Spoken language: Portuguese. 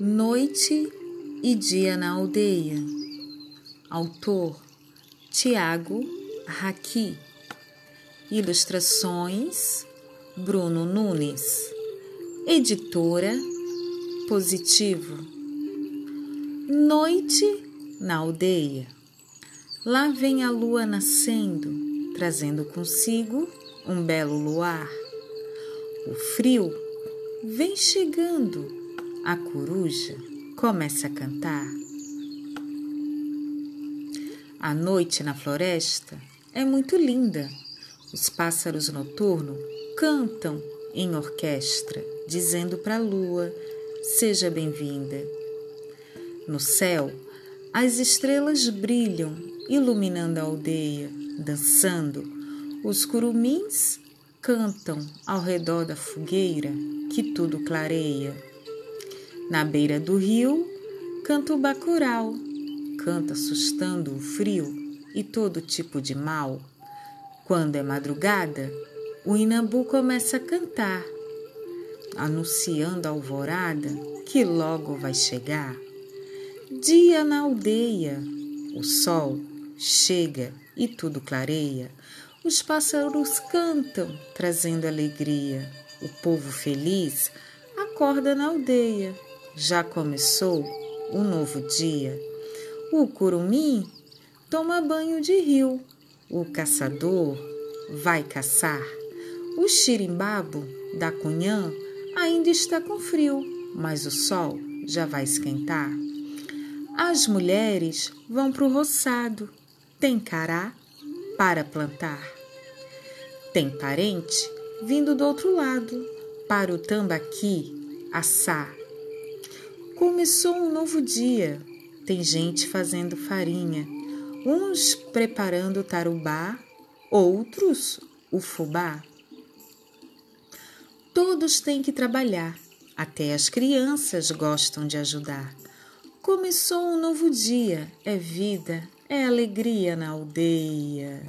Noite e Dia na Aldeia. Autor Tiago Raqui. Ilustrações Bruno Nunes. Editora Positivo. Noite na aldeia. Lá vem a lua nascendo, trazendo consigo um belo luar. O frio vem chegando a coruja começa a cantar. A noite na floresta é muito linda. Os pássaros noturnos cantam em orquestra, dizendo para a lua: Seja bem-vinda. No céu, as estrelas brilham, iluminando a aldeia, dançando. Os curumins cantam ao redor da fogueira que tudo clareia. Na beira do rio, canta o bacural, canta assustando o frio e todo tipo de mal. Quando é madrugada, o inambu começa a cantar, anunciando a alvorada que logo vai chegar. Dia na aldeia, o sol chega e tudo clareia. Os pássaros cantam, trazendo alegria. O povo feliz acorda na aldeia já começou um novo dia. O curumim toma banho de rio. O caçador vai caçar. O xirimbabo da cunhã ainda está com frio, mas o sol já vai esquentar. As mulheres vão para o roçado. Tem cará para plantar. Tem parente vindo do outro lado para o tambaqui assar. Começou um novo dia. Tem gente fazendo farinha, uns preparando tarubá, outros o fubá. Todos têm que trabalhar, até as crianças gostam de ajudar. Começou um novo dia, é vida, é alegria na aldeia.